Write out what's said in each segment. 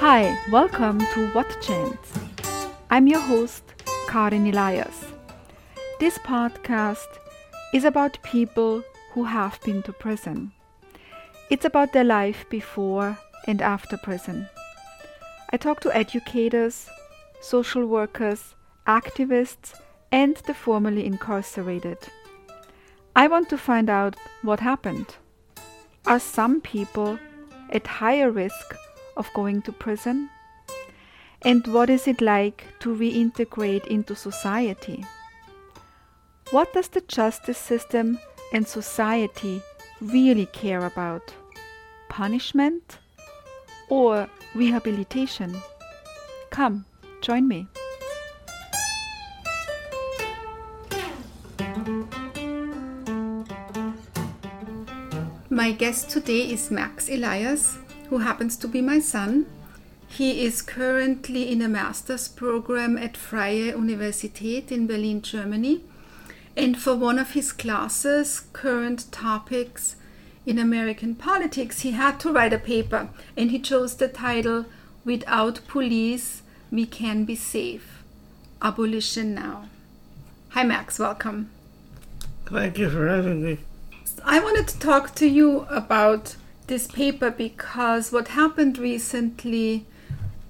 Hi, welcome to What Chance. I'm your host, Karin Elias. This podcast is about people who have been to prison. It's about their life before and after prison. I talk to educators, social workers, activists, and the formerly incarcerated. I want to find out what happened. Are some people at higher risk of going to prison? And what is it like to reintegrate into society? What does the justice system and society really care about? Punishment or rehabilitation? Come, join me. My guest today is Max Elias, who happens to be my son. He is currently in a master's program at Freie Universität in Berlin, Germany. And for one of his classes, current topics in American politics, he had to write a paper and he chose the title Without Police, We Can Be Safe Abolition Now. Hi, Max, welcome. Thank you for having me. I wanted to talk to you about this paper because what happened recently,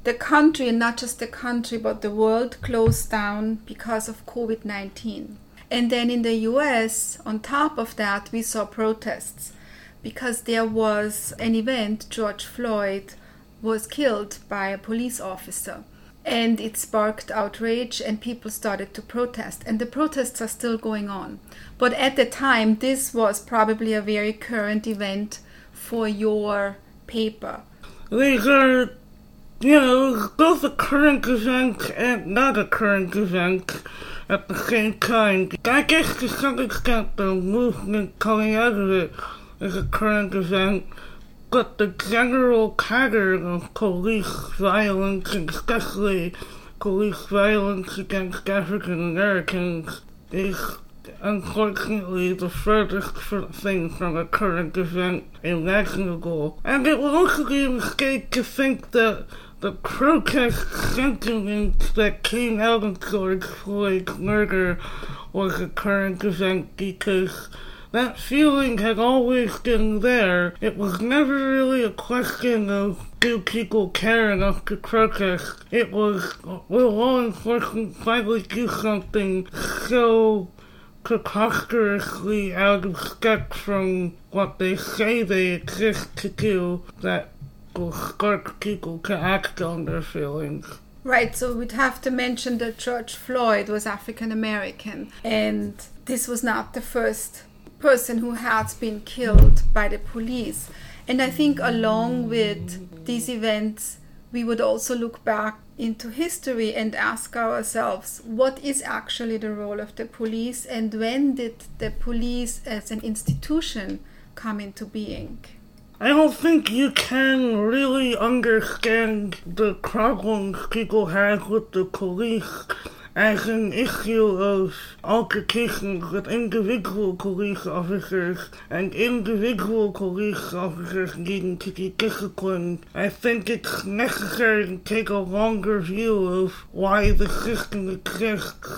the country, and not just the country, but the world closed down because of COVID 19. And then in the US, on top of that, we saw protests because there was an event, George Floyd was killed by a police officer. And it sparked outrage, and people started to protest. And the protests are still going on. But at the time, this was probably a very current event for your paper. These are, you know, both a current event and not a current event at the same time. I guess to some extent the movement coming out of it is a current event, but the general pattern of police violence, especially police violence against African Americans, is unfortunately the furthest thing from a current event imaginable. And it would also be a mistake to think that the protest sentiment that came out of George Floyd's murder was a current event because that feeling had always been there. It was never really a question of do people care enough to protest. It was will law enforcement finally do something so preposterously out of step from what they say they exist to do that will spark people to act on their feelings. Right, so we'd have to mention that George Floyd was African American, and this was not the first person who has been killed by the police. And I think, along with these events, we would also look back into history and ask ourselves what is actually the role of the police and when did the police as an institution come into being? I don't think you can really understand the problems people have with the police as an issue of altercations with individual police officers and individual police officers needing to be disciplined. I think it's necessary to take a longer view of why the system exists,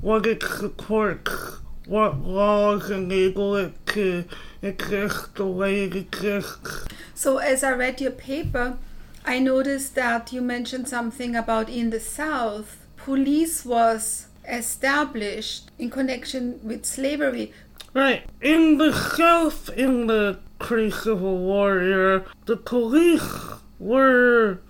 what it supports, what laws enable it to exist the way it exists. So, as I read your paper, I noticed that you mentioned something about in the South police was established in connection with slavery. Right. In the South, in the pre Civil War era, the police were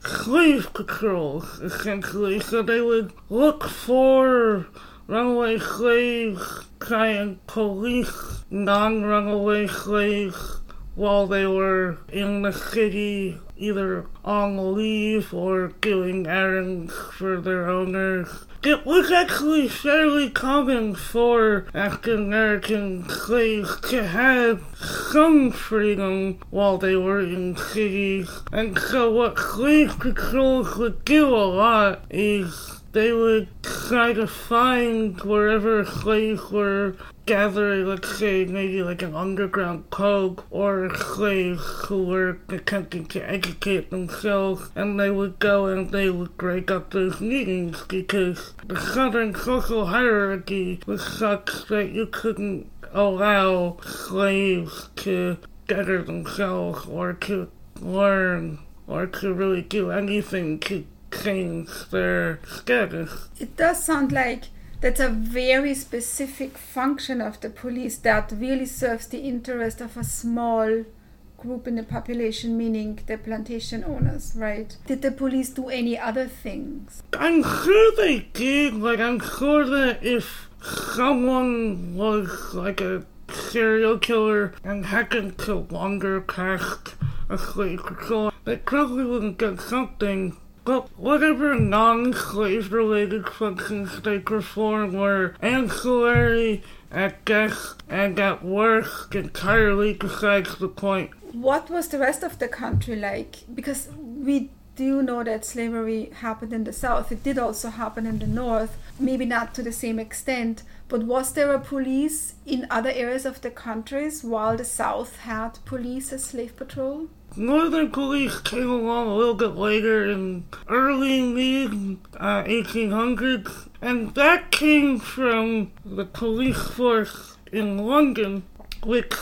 slave patrols, essentially. So they would look for runaway slaves, try and police non runaway slaves while they were in the city either on leave or doing errands for their owners. It was actually fairly common for African American slaves to have some freedom while they were in cities. And so what slave patrols would do a lot is they would try to find wherever slaves were gathering, let's say, maybe like an underground code or slaves who were attempting to educate themselves, and they would go and they would break up those meetings because the Southern social hierarchy was such that you couldn't allow slaves to better themselves or to learn or to really do anything to change their status. It does sound like that's a very specific function of the police that really serves the interest of a small group in the population, meaning the plantation owners, right? Did the police do any other things? I'm sure they did. Like, I'm sure that if someone was like a serial killer and happened to longer past a slave patrol, they probably wouldn't get something but whatever non-slave related functions they perform were ancillary at best and at worst entirely besides the point. What was the rest of the country like? Because we do know that slavery happened in the South. It did also happen in the North, maybe not to the same extent. But was there a police in other areas of the countries while the South had police as slave patrol? Northern police came along a little bit later in early mid uh, 1800s, and that came from the police force in London, which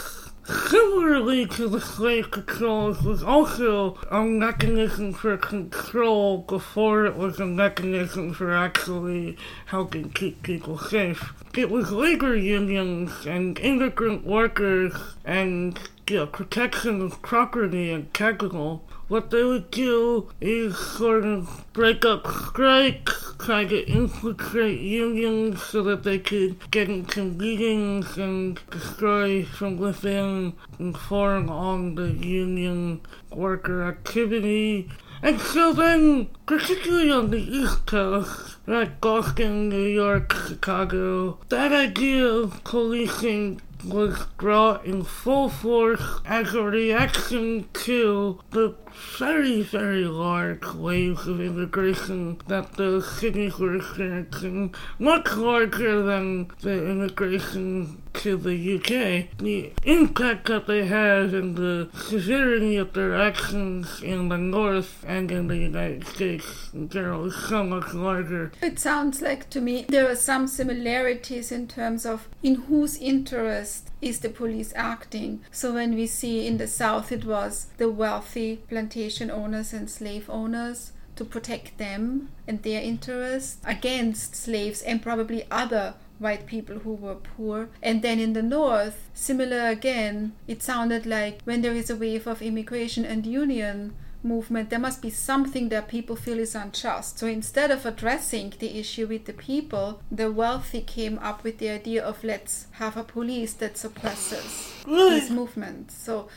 Similarly to the slave patrols was also a mechanism for control before it was a mechanism for actually helping keep people safe. It was labor unions and immigrant workers and know, protection of property and capital what they would do is sort of break up strikes, try to infiltrate unions so that they could get into meetings and destroy from within and form on the union worker activity. And so then, particularly on the East Coast, like Boston, New York, Chicago, that idea of policing was brought in full force as a reaction to the very, very large waves of immigration that the cities were experiencing, much larger than the immigration to the UK. The impact that they had and the severity of their actions in the North and in the United States in general is so much larger. It sounds like to me there are some similarities in terms of in whose interest is the police acting. So when we see in the South, it was the wealthy plantation owners and slave owners to protect them and their interests against slaves and probably other white people who were poor. And then in the north, similar again, it sounded like when there is a wave of immigration and union movement, there must be something that people feel is unjust. So instead of addressing the issue with the people, the wealthy came up with the idea of let's have a police that suppresses these movements. So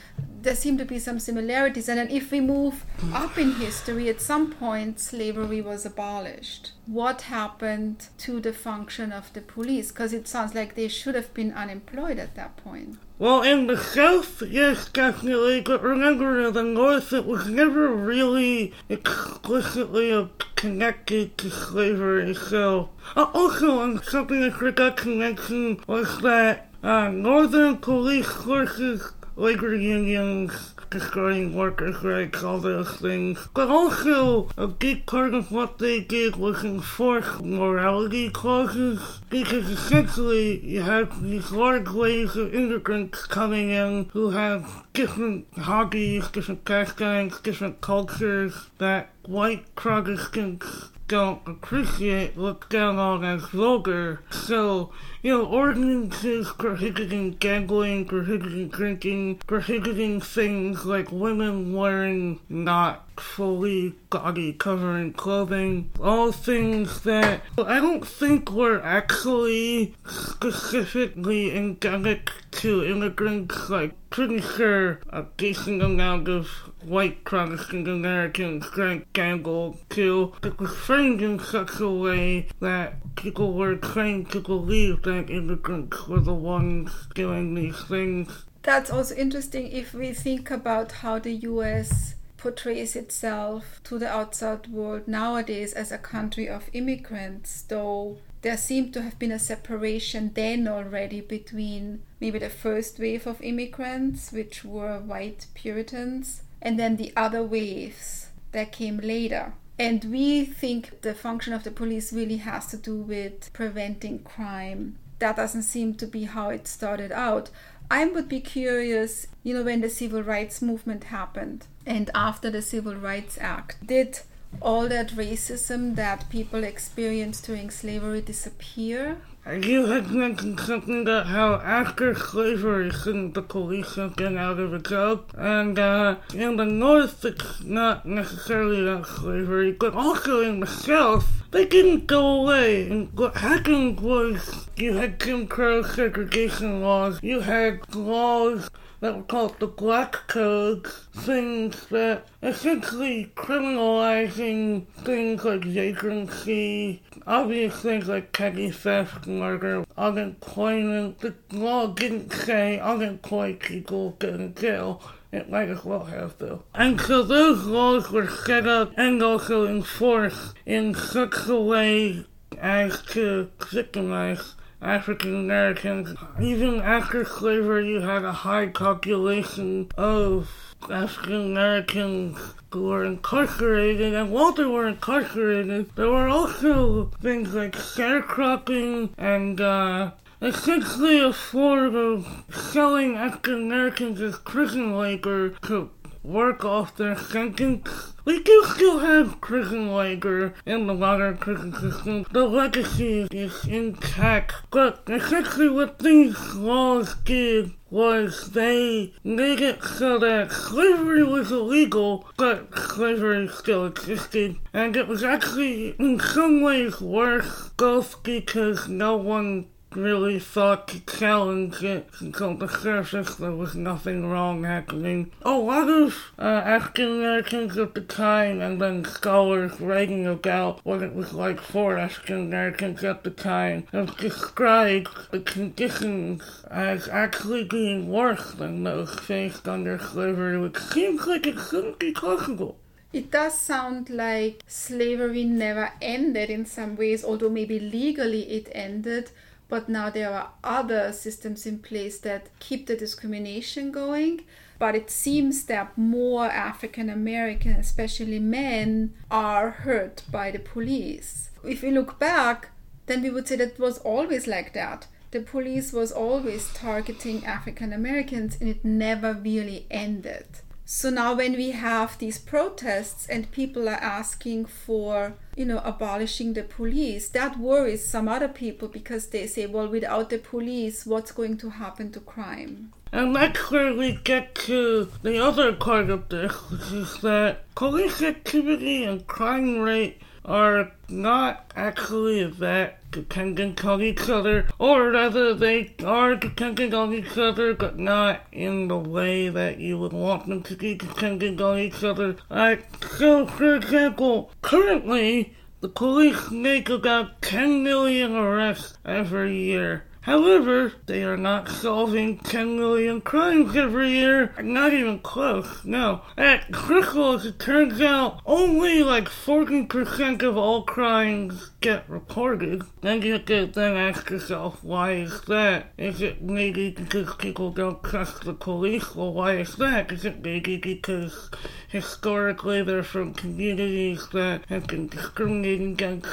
there seem to be some similarities. And then if we move up in history, at some point slavery was abolished. What happened to the function of the police? Because it sounds like they should have been unemployed at that point. Well, in the South, yes, definitely, but remember in the North, it was never really explicitly connected to slavery, so... Uh, also, something I forgot to mention was that uh, Northern police forces, labor unions, destroying workers' rights, all those things. But also, a big part of what they did was enforce morality clauses, because essentially you have these large waves of immigrants coming in who have different hobbies, different pastimes, different cultures that white Protestants don't appreciate look down on as vulgar. So, you know, ordinances prohibiting gambling, prohibiting drinking, prohibiting things like women wearing not fully gaudy covering clothing, all things that I don't think were actually specifically endemic to immigrants. Like, pretty sure a decent amount of white Protestant Americans drank gamble too. It was framed in such a way that people were trained to believe that immigrants were the ones doing these things. That's also interesting if we think about how the US portrays itself to the outside world nowadays as a country of immigrants, though there seemed to have been a separation then already between maybe the first wave of immigrants, which were white Puritans, and then the other waves that came later. And we think the function of the police really has to do with preventing crime. That doesn't seem to be how it started out. I would be curious, you know, when the civil rights movement happened and after the Civil Rights Act, did all that racism that people experienced during slavery disappear? You had mentioned something about how after slavery, the police have get out of a job, and uh, in the North, it's not necessarily about slavery, but also in the South, they didn't go away. And what happened was you had Jim Crow segregation laws, you had laws that were called the Black Code, things that essentially criminalizing things like vagrancy, obvious things like petty theft, murder, unemployment. The law didn't say unemployed people get in jail. It might as well have though. And so those laws were set up and also enforced in such a way as to victimize African Americans. Even after slavery, you had a high population of African Americans who were incarcerated, and while they were incarcerated, there were also things like sharecropping and uh, essentially a form of selling African Americans as prison labor to work off their sentence. We do still have prison labor in the modern prison system. The legacy is intact. But essentially what these laws did was they made it so that slavery was illegal, but slavery still existed. And it was actually in some ways worse, both because no one really thought to challenge it until the surface there was nothing wrong happening. A lot of uh, African Americans at the time and then scholars writing about what it was like for African Americans at the time have described the conditions as actually being worse than those faced under slavery, which seems like it shouldn't be possible. It does sound like slavery never ended in some ways, although maybe legally it ended but now there are other systems in place that keep the discrimination going but it seems that more African American, especially men, are hurt by the police. If we look back, then we would say that it was always like that. The police was always targeting African Americans and it never really ended. So now when we have these protests and people are asking for, you know, abolishing the police, that worries some other people because they say, well, without the police, what's going to happen to crime? And that's where we get to the other part of this, which is that police activity and crime rate are not actually that dependent on each other, or rather, they are dependent on each other, but not in the way that you would want them to be dependent on each other. Like, so, for example, currently, the police make about 10 million arrests every year. However, they are not solving 10 million crimes every year. Not even close. No. At Crystal, as it turns out, only like 40% of all crimes get reported. Then you could then ask yourself, why is that? Is it maybe because people don't trust the police? Well, why is that? Is it maybe because historically they're from communities that have been discriminated against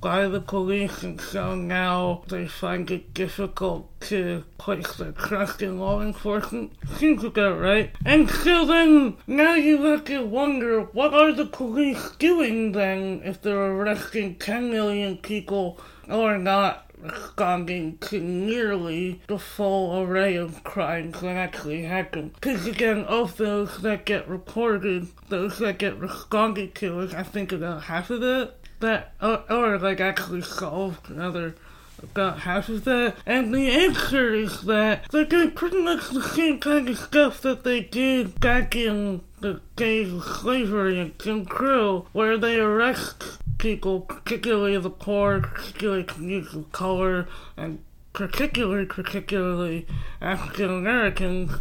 by the police, and so now they find it difficult to place their trust in law enforcement. Seems about right. And so then, now you have to wonder, what are the police doing then if they're arresting 10 million people or not? responding to nearly the full array of crimes that actually happen. Because again, of those that get reported, those that get responded to is I think about half of it that, or, or like actually solve another about half of that. And the answer is that they're doing pretty much the same kind of stuff that they did back in the days of slavery and Jim Crow, where they arrest people, particularly the poor, particularly communities of color, and particularly, particularly African Americans,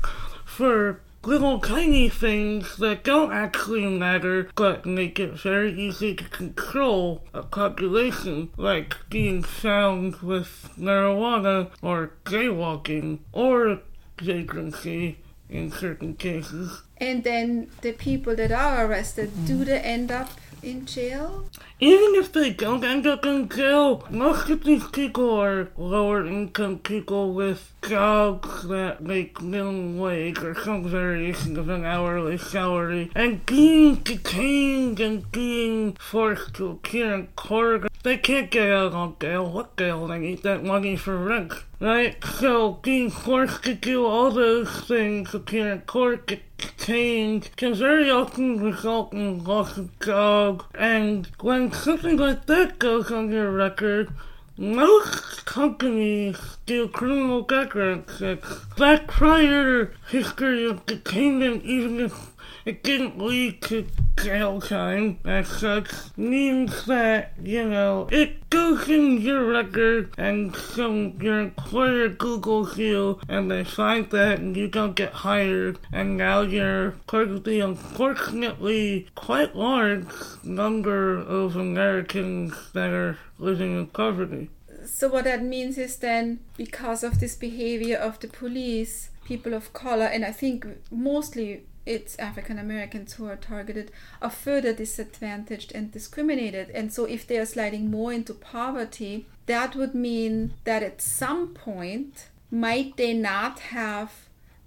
for little tiny things that don't actually matter but make it very easy to control a population, like being found with marijuana or jaywalking or vagrancy in certain cases. And then the people that are arrested, do they end up in jail? Even if they don't end up in jail, most of these people are lower income people with jobs that make minimum wage or some variation of an hourly salary. And being detained and being forced to appear in court, they can't get out on bail. What bail? They need that money for rent. Right? So being forced to do all those things, appear in court, get detained, can very often result in loss of job. And when something like that goes on your record, most companies do criminal background checks. That prior history of detainment, even if it didn't lead to jail time as such, means that, you know, it goes in your record and so your employer Googles you and they find that you don't get hired and now you're part of the unfortunately quite large number of Americans that are living in poverty. So, what that means is then because of this behavior of the police, people of color, and I think mostly it's African Americans who are targeted, are further disadvantaged and discriminated. And so, if they are sliding more into poverty, that would mean that at some point, might they not have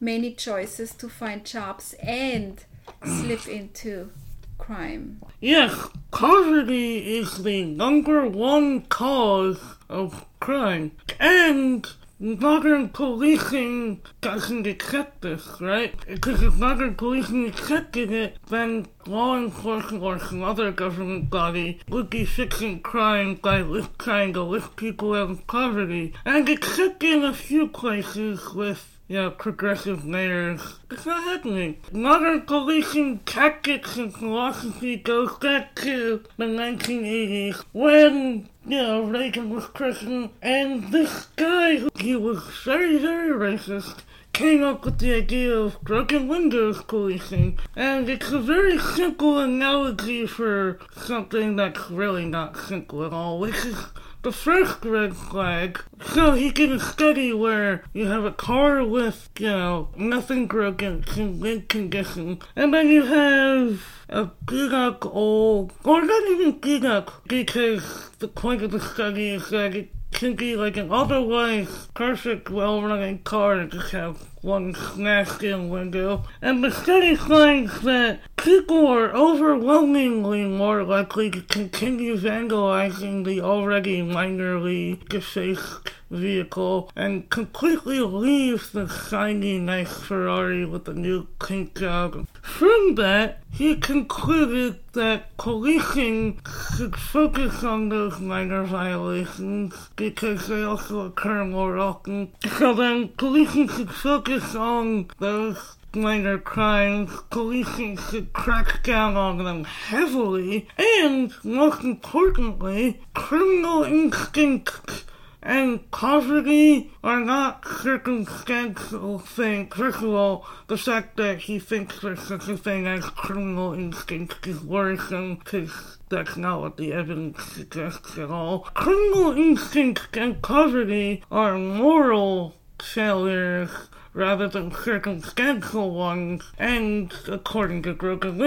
many choices to find jobs and slip into crime? Yes, poverty is the number one cause of crime. And modern policing doesn't accept this, right? Because if modern policing accepted it, then law enforcement or some other government body would be fixing crime by trying to lift people out of poverty. And except in a few places with you know, progressive mayors. It's not happening. Modern policing tactics and philosophy goes back to the 1980s when, you know, Reagan was Christian, and this guy, who, he was very, very racist came up with the idea of broken windows policing. And it's a very simple analogy for something that's really not simple at all, which is the first red flag. So he did a study where you have a car with, you know, nothing broken, it's in good condition, and then you have a beat up old, or not even up, because the point of the study is that it can be like an otherwise perfect, well-running car that just has one smashed in window. And the study finds that people are overwhelmingly more likely to continue vandalizing the already minorly defaced vehicle and completely leave the shiny nice Ferrari with the new paint job. From that, he concluded that policing should focus on those minor violations because they also occur more often. So then, policing should focus on those minor crimes, policing should crack down on them heavily, and most importantly, criminal instincts and poverty are not circumstantial things. First of all, the fact that he thinks there's such a thing as criminal instinct is worrisome because that's not what the evidence suggests at all. Criminal instinct and poverty are moral failures rather than circumstantial ones. And according to broken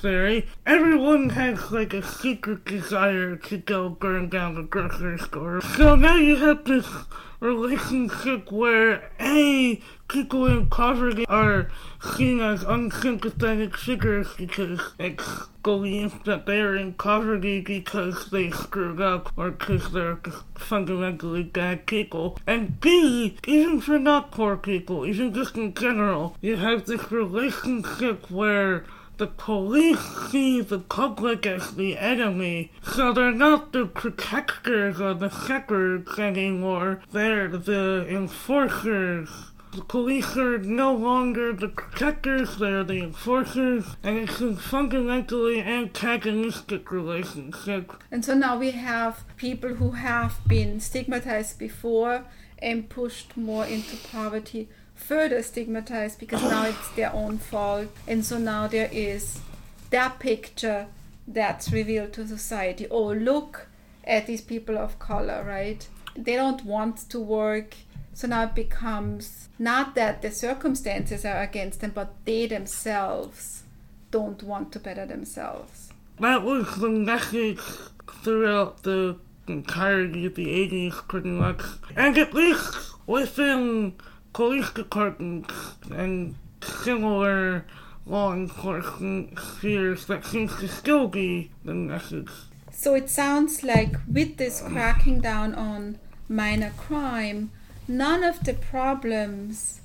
theory, everyone has like a secret desire to go burn down the grocery store. So now you have this relationship where A, people in poverty are seen as unsympathetic figures because it's believed that they're in poverty because they screwed up or because they're fundamentally bad people. And B, even for not poor people, even just in general, you have this relationship where the police see the public as the enemy, so they're not the protectors or the shepherds anymore, they're the enforcers. The police are no longer the protectors, they're the enforcers, and it's a fundamentally antagonistic relationship. And so now we have people who have been stigmatized before and pushed more into poverty further stigmatized because now it's their own fault. And so now there is that picture that's revealed to society. Oh, look at these people of color, right? They don't want to work. So now it becomes not that the circumstances are against them, but they themselves don't want to better themselves. That was the message throughout the entirety of the 80s, pretty much. And at least within police departments and similar law enforcement spheres, that seems to still be the message. So it sounds like with this cracking down on minor crime, none of the problems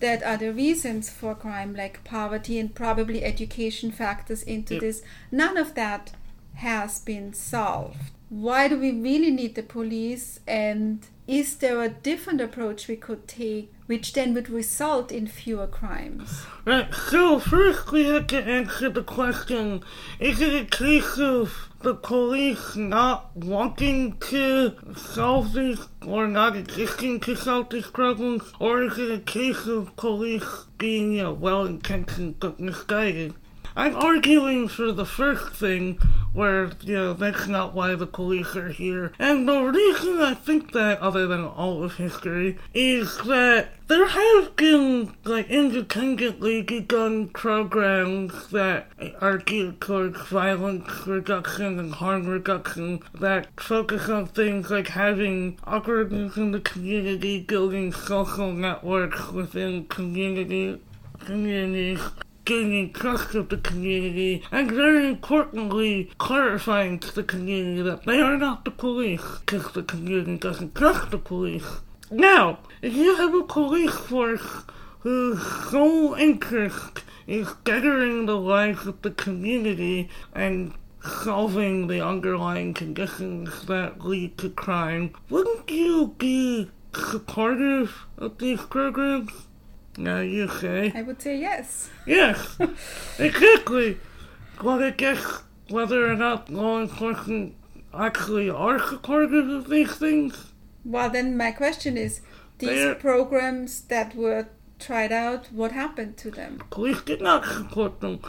that are the reasons for crime, like poverty and probably education factors into this, none of that has been solved. Why do we really need the police? And is there a different approach we could take, which then would result in fewer crimes? Right, so first we have to answer the question, is it a case of the police not wanting to solve these or not existing to solve these problems, or is it a case of police being, you know, well-intentioned but misguided? I'm arguing for the first thing, where, you know, that's not why the police are here. And the reason I think that, other than all of history, is that there have been, like, independently begun programs that are geared towards violence reduction and harm reduction that focus on things like having awkwardness in the community, building social networks within community communities, gaining trust of the community, and very importantly, clarifying to the community that they are not the police, because the community doesn't trust the police. Now, if you have a police force whose sole interest is bettering the lives of the community and solving the underlying conditions that lead to crime, wouldn't you be supportive of these programs? Now you say. I would say yes. Yes, exactly. Well, I guess whether or not law enforcement actually are supportive of these things. Well, then my question is these They're- programs that were tried out, what happened to them? Police did not support them.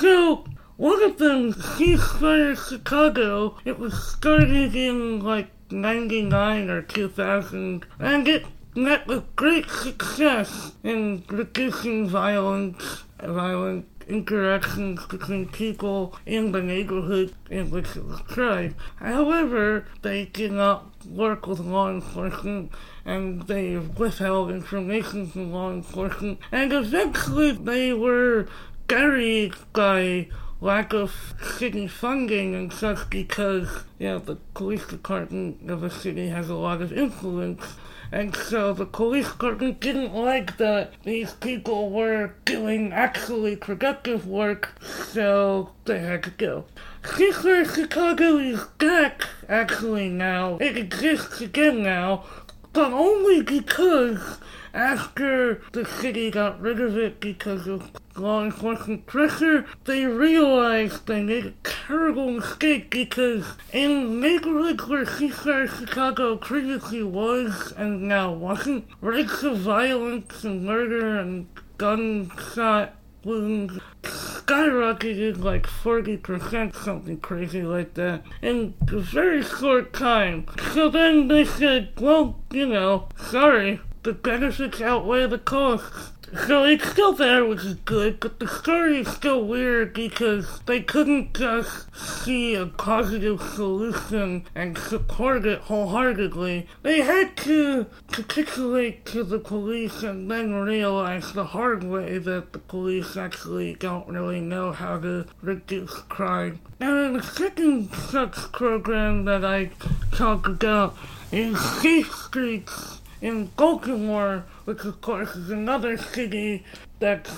So, one of them, Ceasefire Chicago, it was started in like 99 or 2000, and it met with great success in reducing violence, violent interactions between people in the neighborhood in which it was tried. However, they did not work with law enforcement and they withheld information from law enforcement and eventually they were buried by lack of city funding and such because you know the police department of a city has a lot of influence and so the police didn't like that these people were doing actually productive work, so they had to go. Ceasefire Chicago is back, actually, now. It exists again now, but only because after the city got rid of it because of law enforcement pressure, they realized they made a terrible mistake because in neighborhoods where Ceasefire Chicago previously was and now wasn't, rates of violence and murder and gunshot wounds skyrocketed like 40%, something crazy like that, in a very short time. So then they said, well, you know, sorry, the benefits outweigh the costs. So it's still there, which is good, but the story is still weird because they couldn't just see a positive solution and support it wholeheartedly. They had to capitulate to the police and then realize the hard way that the police actually don't really know how to reduce crime. And the second such program that I talk about is Safe Streets in Baltimore, which of course is another city that's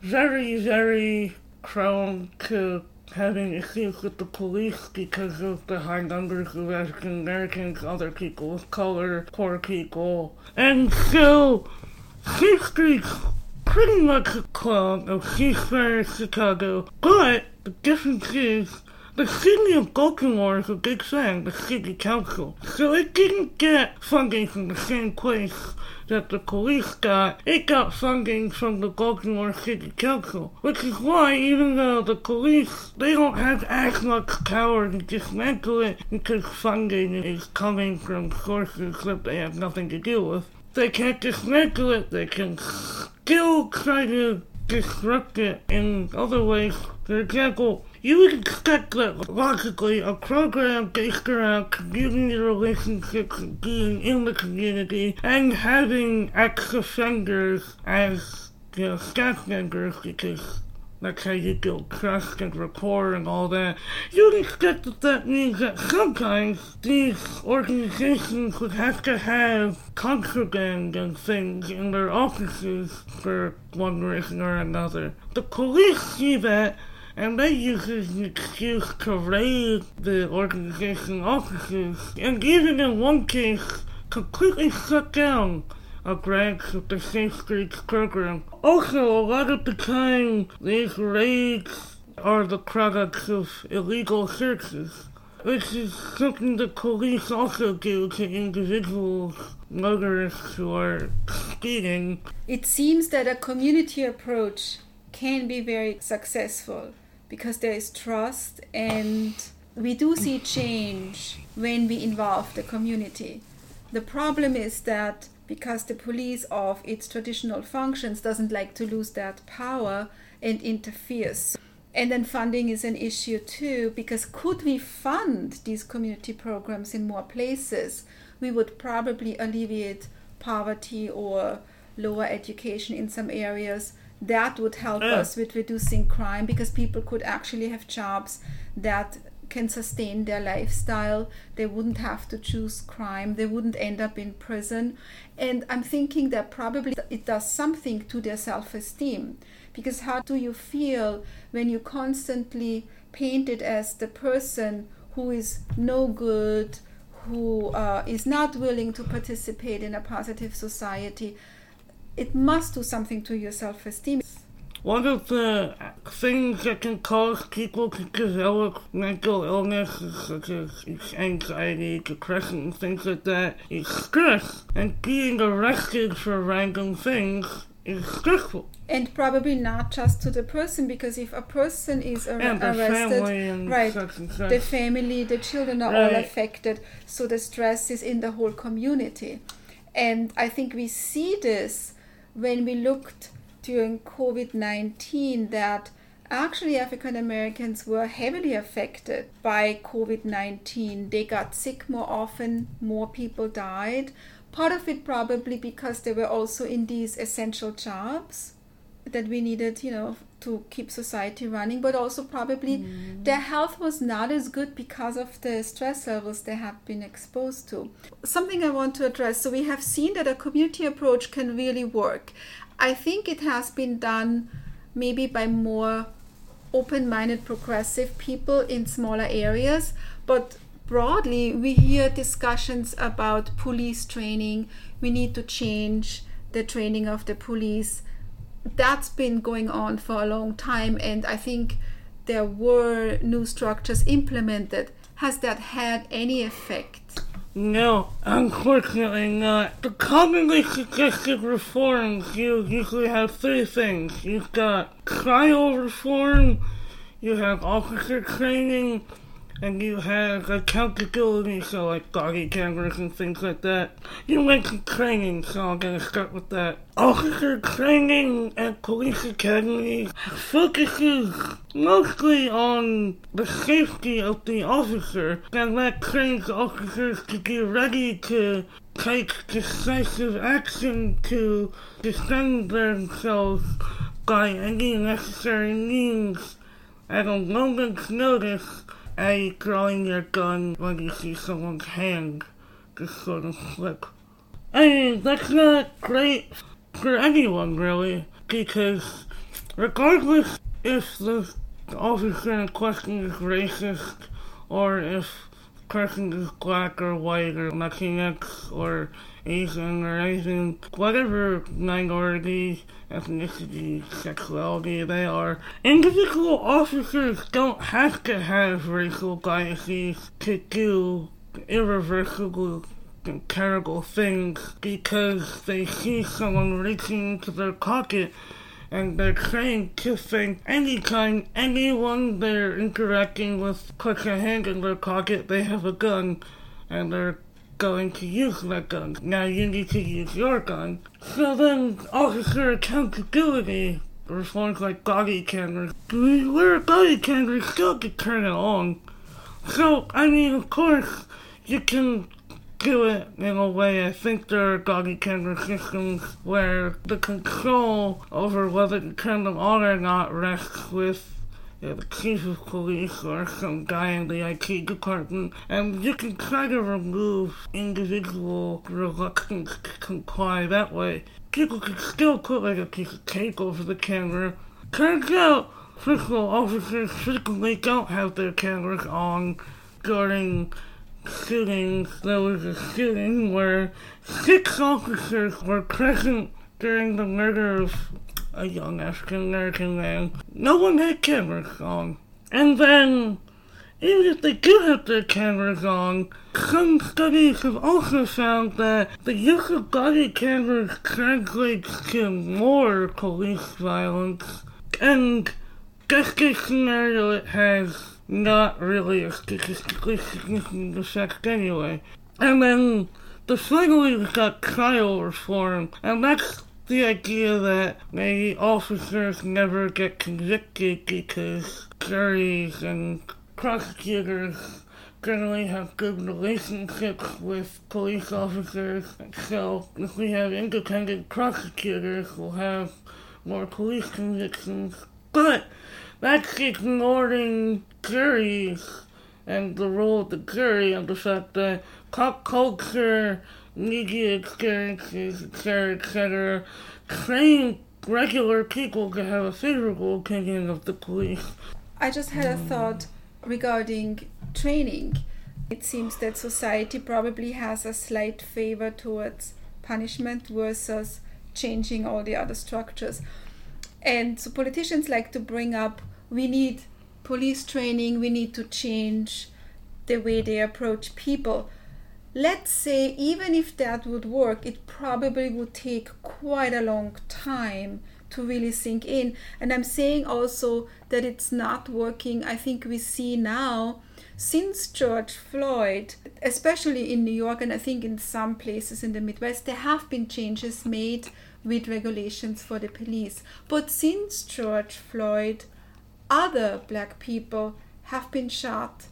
very, very prone to having issues with the police because of the high numbers of African Americans, other people of color, poor people. And so, Safe Street's pretty much a clone of Ceasefire Chicago, but the difference is the city of Baltimore is a big thing, the city council. So it didn't get funding from the same place that the police got. It got funding from the Baltimore City Council. Which is why even though the police, they don't have as much power to dismantle it because funding is coming from sources that they have nothing to do with. They can't dismantle it, they can still try to disrupt it in other ways. For example, you expect that logically a program based around community relationships and being in the community and having ex-offenders as you know, staff members because that's how you build trust and rapport and all that. You'd expect that that means that sometimes these organizations would have to have contraband and things in their offices for one reason or another. The police see that and they use this excuse to raid the organization offices and even in one case completely shut down a branch of the Safe Streets program. Also, a lot of the time, these raids are the products of illegal searches, which is something the police also do to individuals, motorists who are speeding. It seems that a community approach can be very successful because there is trust and we do see change when we involve the community. The problem is that because the police of its traditional functions doesn't like to lose that power and interferes and then funding is an issue too because could we fund these community programs in more places we would probably alleviate poverty or lower education in some areas that would help Yeah. us with reducing crime because people could actually have jobs that can sustain their lifestyle. They wouldn't have to choose crime. They wouldn't end up in prison. And I'm thinking that probably it does something to their self esteem. Because how do you feel when you constantly painted as the person who is no good, who uh, is not willing to participate in a positive society? It must do something to your self esteem. One of the things that can cause people to develop mental illnesses such as anxiety, depression, things like that is stress. And being arrested for random things is stressful. And probably not just to the person, because if a person is ar- arrested, right, and the family, the children are all affected. So the stress is in the whole community. And I think we see this when we looked during COVID 19 that actually African Americans were heavily affected by COVID 19. They got sick more often, more people died. Part of it probably because they were also in these essential jobs that we needed, you know, to keep society running, but also probably mm. their health was not as good because of the stress levels they have been exposed to. Something I want to address so, we have seen that a community approach can really work. I think it has been done maybe by more open minded progressive people in smaller areas, but broadly, we hear discussions about police training. We need to change the training of the police. That's been going on for a long time, and I think there were new structures implemented. Has that had any effect? No, unfortunately not. The commonly suggested reforms you usually have three things. You've got trial reform, you have officer training, and you have accountability, so like body cameras and things like that. You mentioned training, so I'm gonna start with that. Officer training at police academies focuses mostly on the safety of the officer, and that trains officers to be ready to take decisive action to defend themselves by any necessary means at a moment's notice, a drawing your gun when you see someone's hand just sort of slip. I mean, that's not great for anyone, really, because regardless if the officer in question is racist or if person is black or white or Latinx or Asian or anything, whatever minority, ethnicity, sexuality they are. Individual officers don't have to have racial biases to do irreversible and terrible things because they see someone reaching into their pocket and they're trained to think anytime anyone they're interacting with puts a hand in their pocket, they have a gun and they're going to use that gun. Now you need to use your gun. So then officer accountability reforms like body cameras. We wear body camera, still can turn it on. So, I mean, of course, you can do it in a way. I think there are body camera systems where the control over whether to turn them on or not rests with yeah, the chief of police or some guy in the IT department, and you can try to remove individual reluctance to comply that way. People can still put like a piece of tape over the camera. Turns out, fiscal officers frequently don't have their cameras on during shootings. There was a shooting where six officers were present during the murder of a young African American man. No one had cameras on. And then, even if they do have their cameras on, some studies have also found that the use of body cameras translates to more police violence. And best case scenario, it has not really a statistically significant effect anyway. And then the finally got trial reform, and that's the idea that maybe officers never get convicted because juries and prosecutors generally have good relationships with police officers. So if we have independent prosecutors, we'll have more police convictions. But that's ignoring juries and the role of the jury and the fact that pop culture media experiences, etc., etc., train regular people to have a favorable opinion of the police. I just had a thought regarding training. It seems that society probably has a slight favor towards punishment versus changing all the other structures. And so politicians like to bring up we need police training, we need to change the way they approach people let's say even if that would work it probably would take quite a long time to really sink in. And i'm saying also that it's not working. I think we see now since george floyd especially in new york and i think in some places in the midwest there have been changes made with regulations for the police. But since george floyd other black people have been shot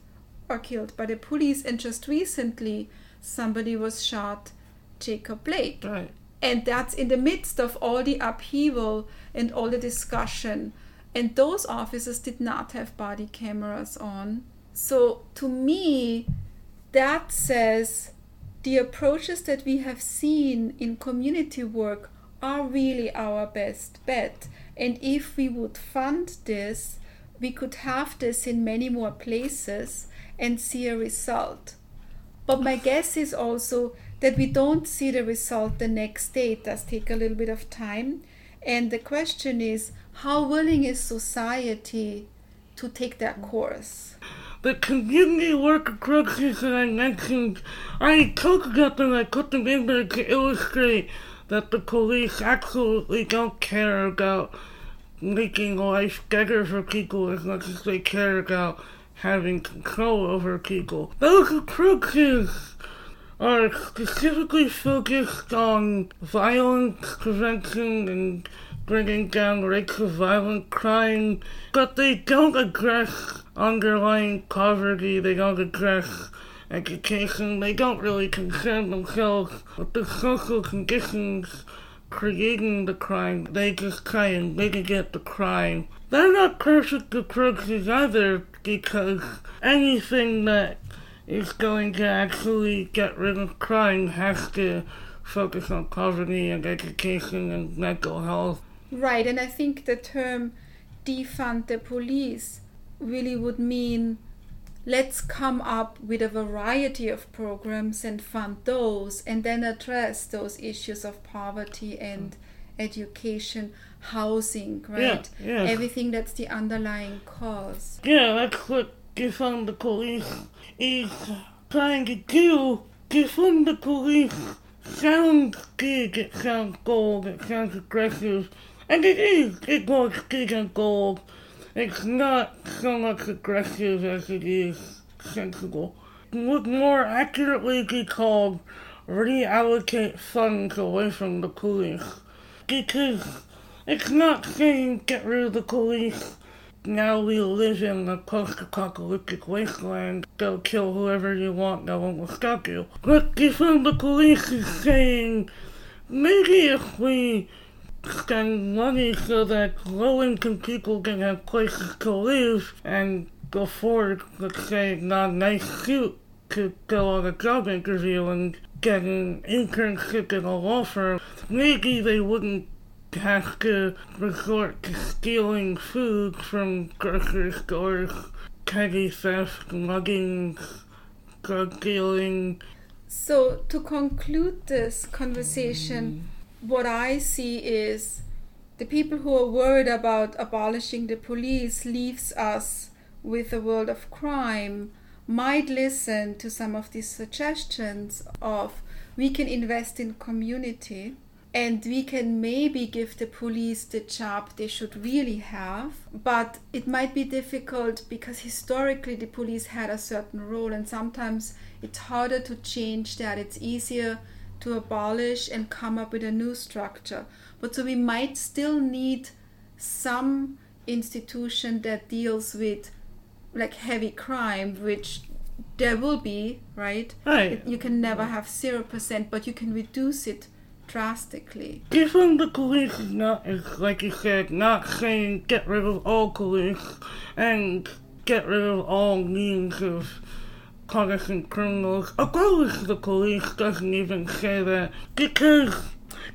or killed by the police. And just recently somebody was shot, Jacob Blake. Right. And that's in the midst of all the upheaval and all the discussion. And those officers did not have body cameras on. So to me, that says the approaches that we have seen in community work are really our best bet. And if we would fund this, we could have this in many more places and see a result. But my guess is also that we don't see the result the next day. It does take a little bit of time. And the question is how willing is society to take that course? The community work approaches that I mentioned, I talk about them, I put them in there to illustrate that the police absolutely don't care about making life better for people as much as they care about having control over people. Those approaches are specifically focused on violence prevention and bringing down rates of violent crime, but they don't address underlying poverty, they don't address education, they don't really concern themselves with the social conditions creating the crime. They just try and mitigate the crime. They're not perfect approaches either because anything that is going to actually get rid of crime has to focus on poverty and education and mental health. Right, and I think the term defund the police really would mean let's come up with a variety of programs and fund those and then address those issues of poverty and hmm. education housing right Yeah, yeah. everything that's the underlying cause Yeah, that's what defund the police is trying to do. Defund the police sounds big, it sounds bold, it sounds aggressive, and it is. It was big and bold. It's not so much aggressive as it is sensible. It would more accurately be called reallocate funds away from the police. Because it's not saying get rid of the police now we live in a post-apocalyptic wasteland. Go kill whoever you want, no one will stop you. But defund the police is saying, maybe if we spend money so that low-income people can have places to live and afford, let's say, not nice suit to go on a job interview and get an internship in a law firm, maybe they wouldn't have to resort to stealing food from grocery stores, petty theft, mugging, drug dealing. So, to conclude this conversation, what I see is the people who are worried about abolishing the police leaves us with a world of crime might listen to some of these suggestions of we can invest in community and we can maybe give the police the job they should really have but it might be difficult because historically the police had a certain role and sometimes it's harder to change that. It's easier to abolish and come up with a new structure. But so we might still need some institution that deals with like heavy crime which there will be right? Right. you can never have 0% but you can reduce it drastically the police is not, like you said, not saying get rid of all police and get rid of all means of punishing criminals. Abolish the police doesn't even say that because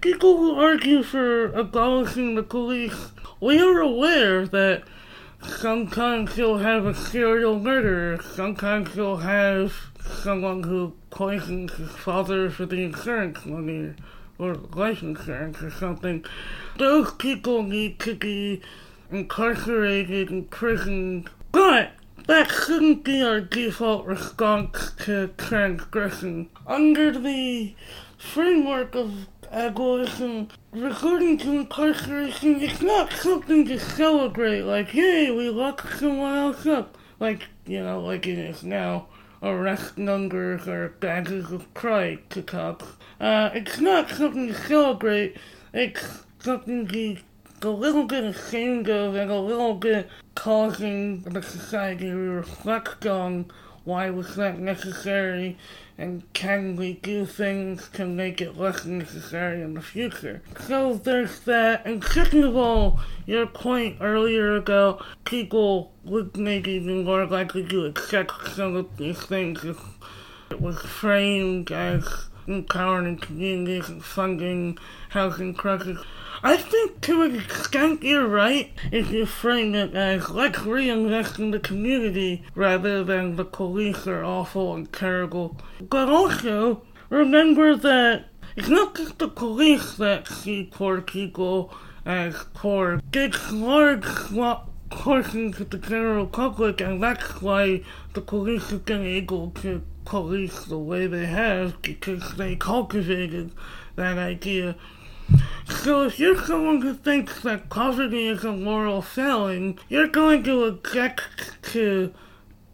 people who argue for abolishing the police, we are aware that sometimes you'll have a serial murderer, sometimes you'll have someone who poisons his father for the insurance money or life insurance or something. Those people need to be incarcerated in prison. But that shouldn't be our default response to transgression. Under the framework of abolition, resorting to incarceration is not something to celebrate, like, yay, we locked someone else up. Like, you know, like it is now. Arrest numbers or badges of pride to cops. Uh, it's not something to celebrate. It's something to a little bit ashamed of and a little bit causing the society to reflect on why was that necessary and can we do things to make it less necessary in the future. So there's that. And second of all, your point earlier about people would maybe be more likely to accept some of these things if it was framed as empowering communities and funding housing crisis. I think to an extent you're right if you frame it as let's reinvest in the community rather than the police are awful and terrible. But also, remember that it's not just the police that see poor people as poor. It's large swa- portions of the general public and that's why the police have been able to police the way they have because they cultivated that idea. So if you're someone who thinks that poverty is a moral failing, you're going to object to,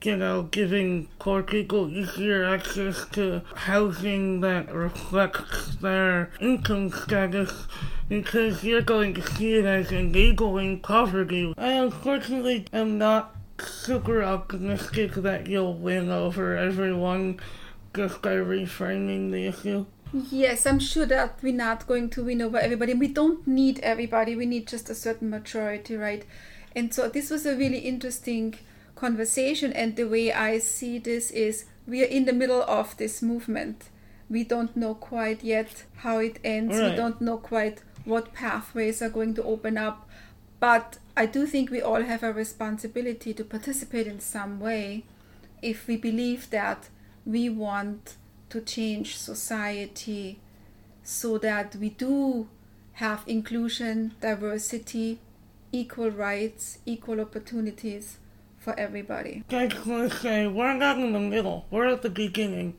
you know, giving poor people easier access to housing that reflects their income status because you're going to see it as enabling poverty. I unfortunately am not super optimistic that you'll win over everyone just by reframing the issue. Yes, I'm sure that we're not going to win over everybody. We don't need everybody. We need just a certain majority, right? And so this was a really interesting conversation. And the way I see this is we are in the middle of this movement. We don't know quite yet how it ends. We don't know quite what pathways are going to open up. But I do think we all have a responsibility to participate in some way if we believe that we want to change society so that we do have inclusion, diversity, equal rights, equal opportunities for everybody. Want to say, we're not in the middle. We're at the beginning.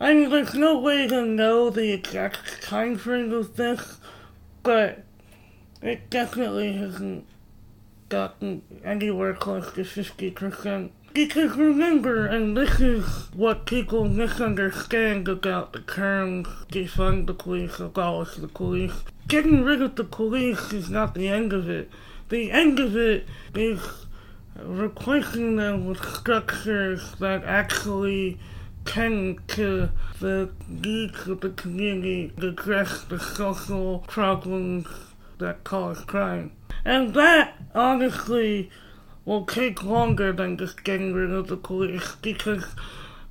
I mean, there's no way to know the exact time frame of this, but it definitely hasn't gotten anywhere close to 50%. Because remember, and this is what people misunderstand about the term defund the police, abolish the police. Getting rid of the police is not the end of it. The end of it is replacing them with structures that actually tend to the needs of the community, address the social problems that cause crime. And that, honestly, will take longer than just getting rid of the police because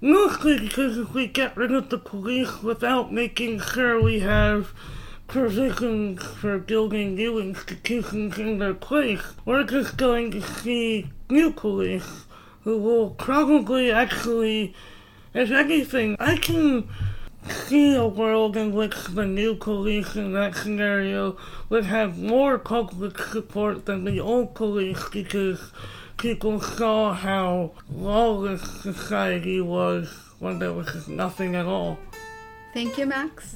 mostly because if we get rid of the police without making sure we have provisions for building new institutions in their place, we're just going to see new police who will probably actually, if anything, I can see a world in which the new police in that scenario would have more public support than the old police because people saw how lawless society was when there was nothing at all. Thank you, Max.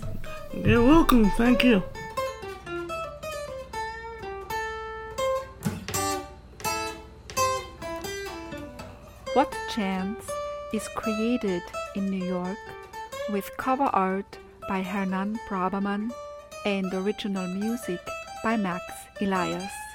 You're welcome, thank you. What Chance is created in New York with cover art by Hernan Braberman and original music by Max Elias.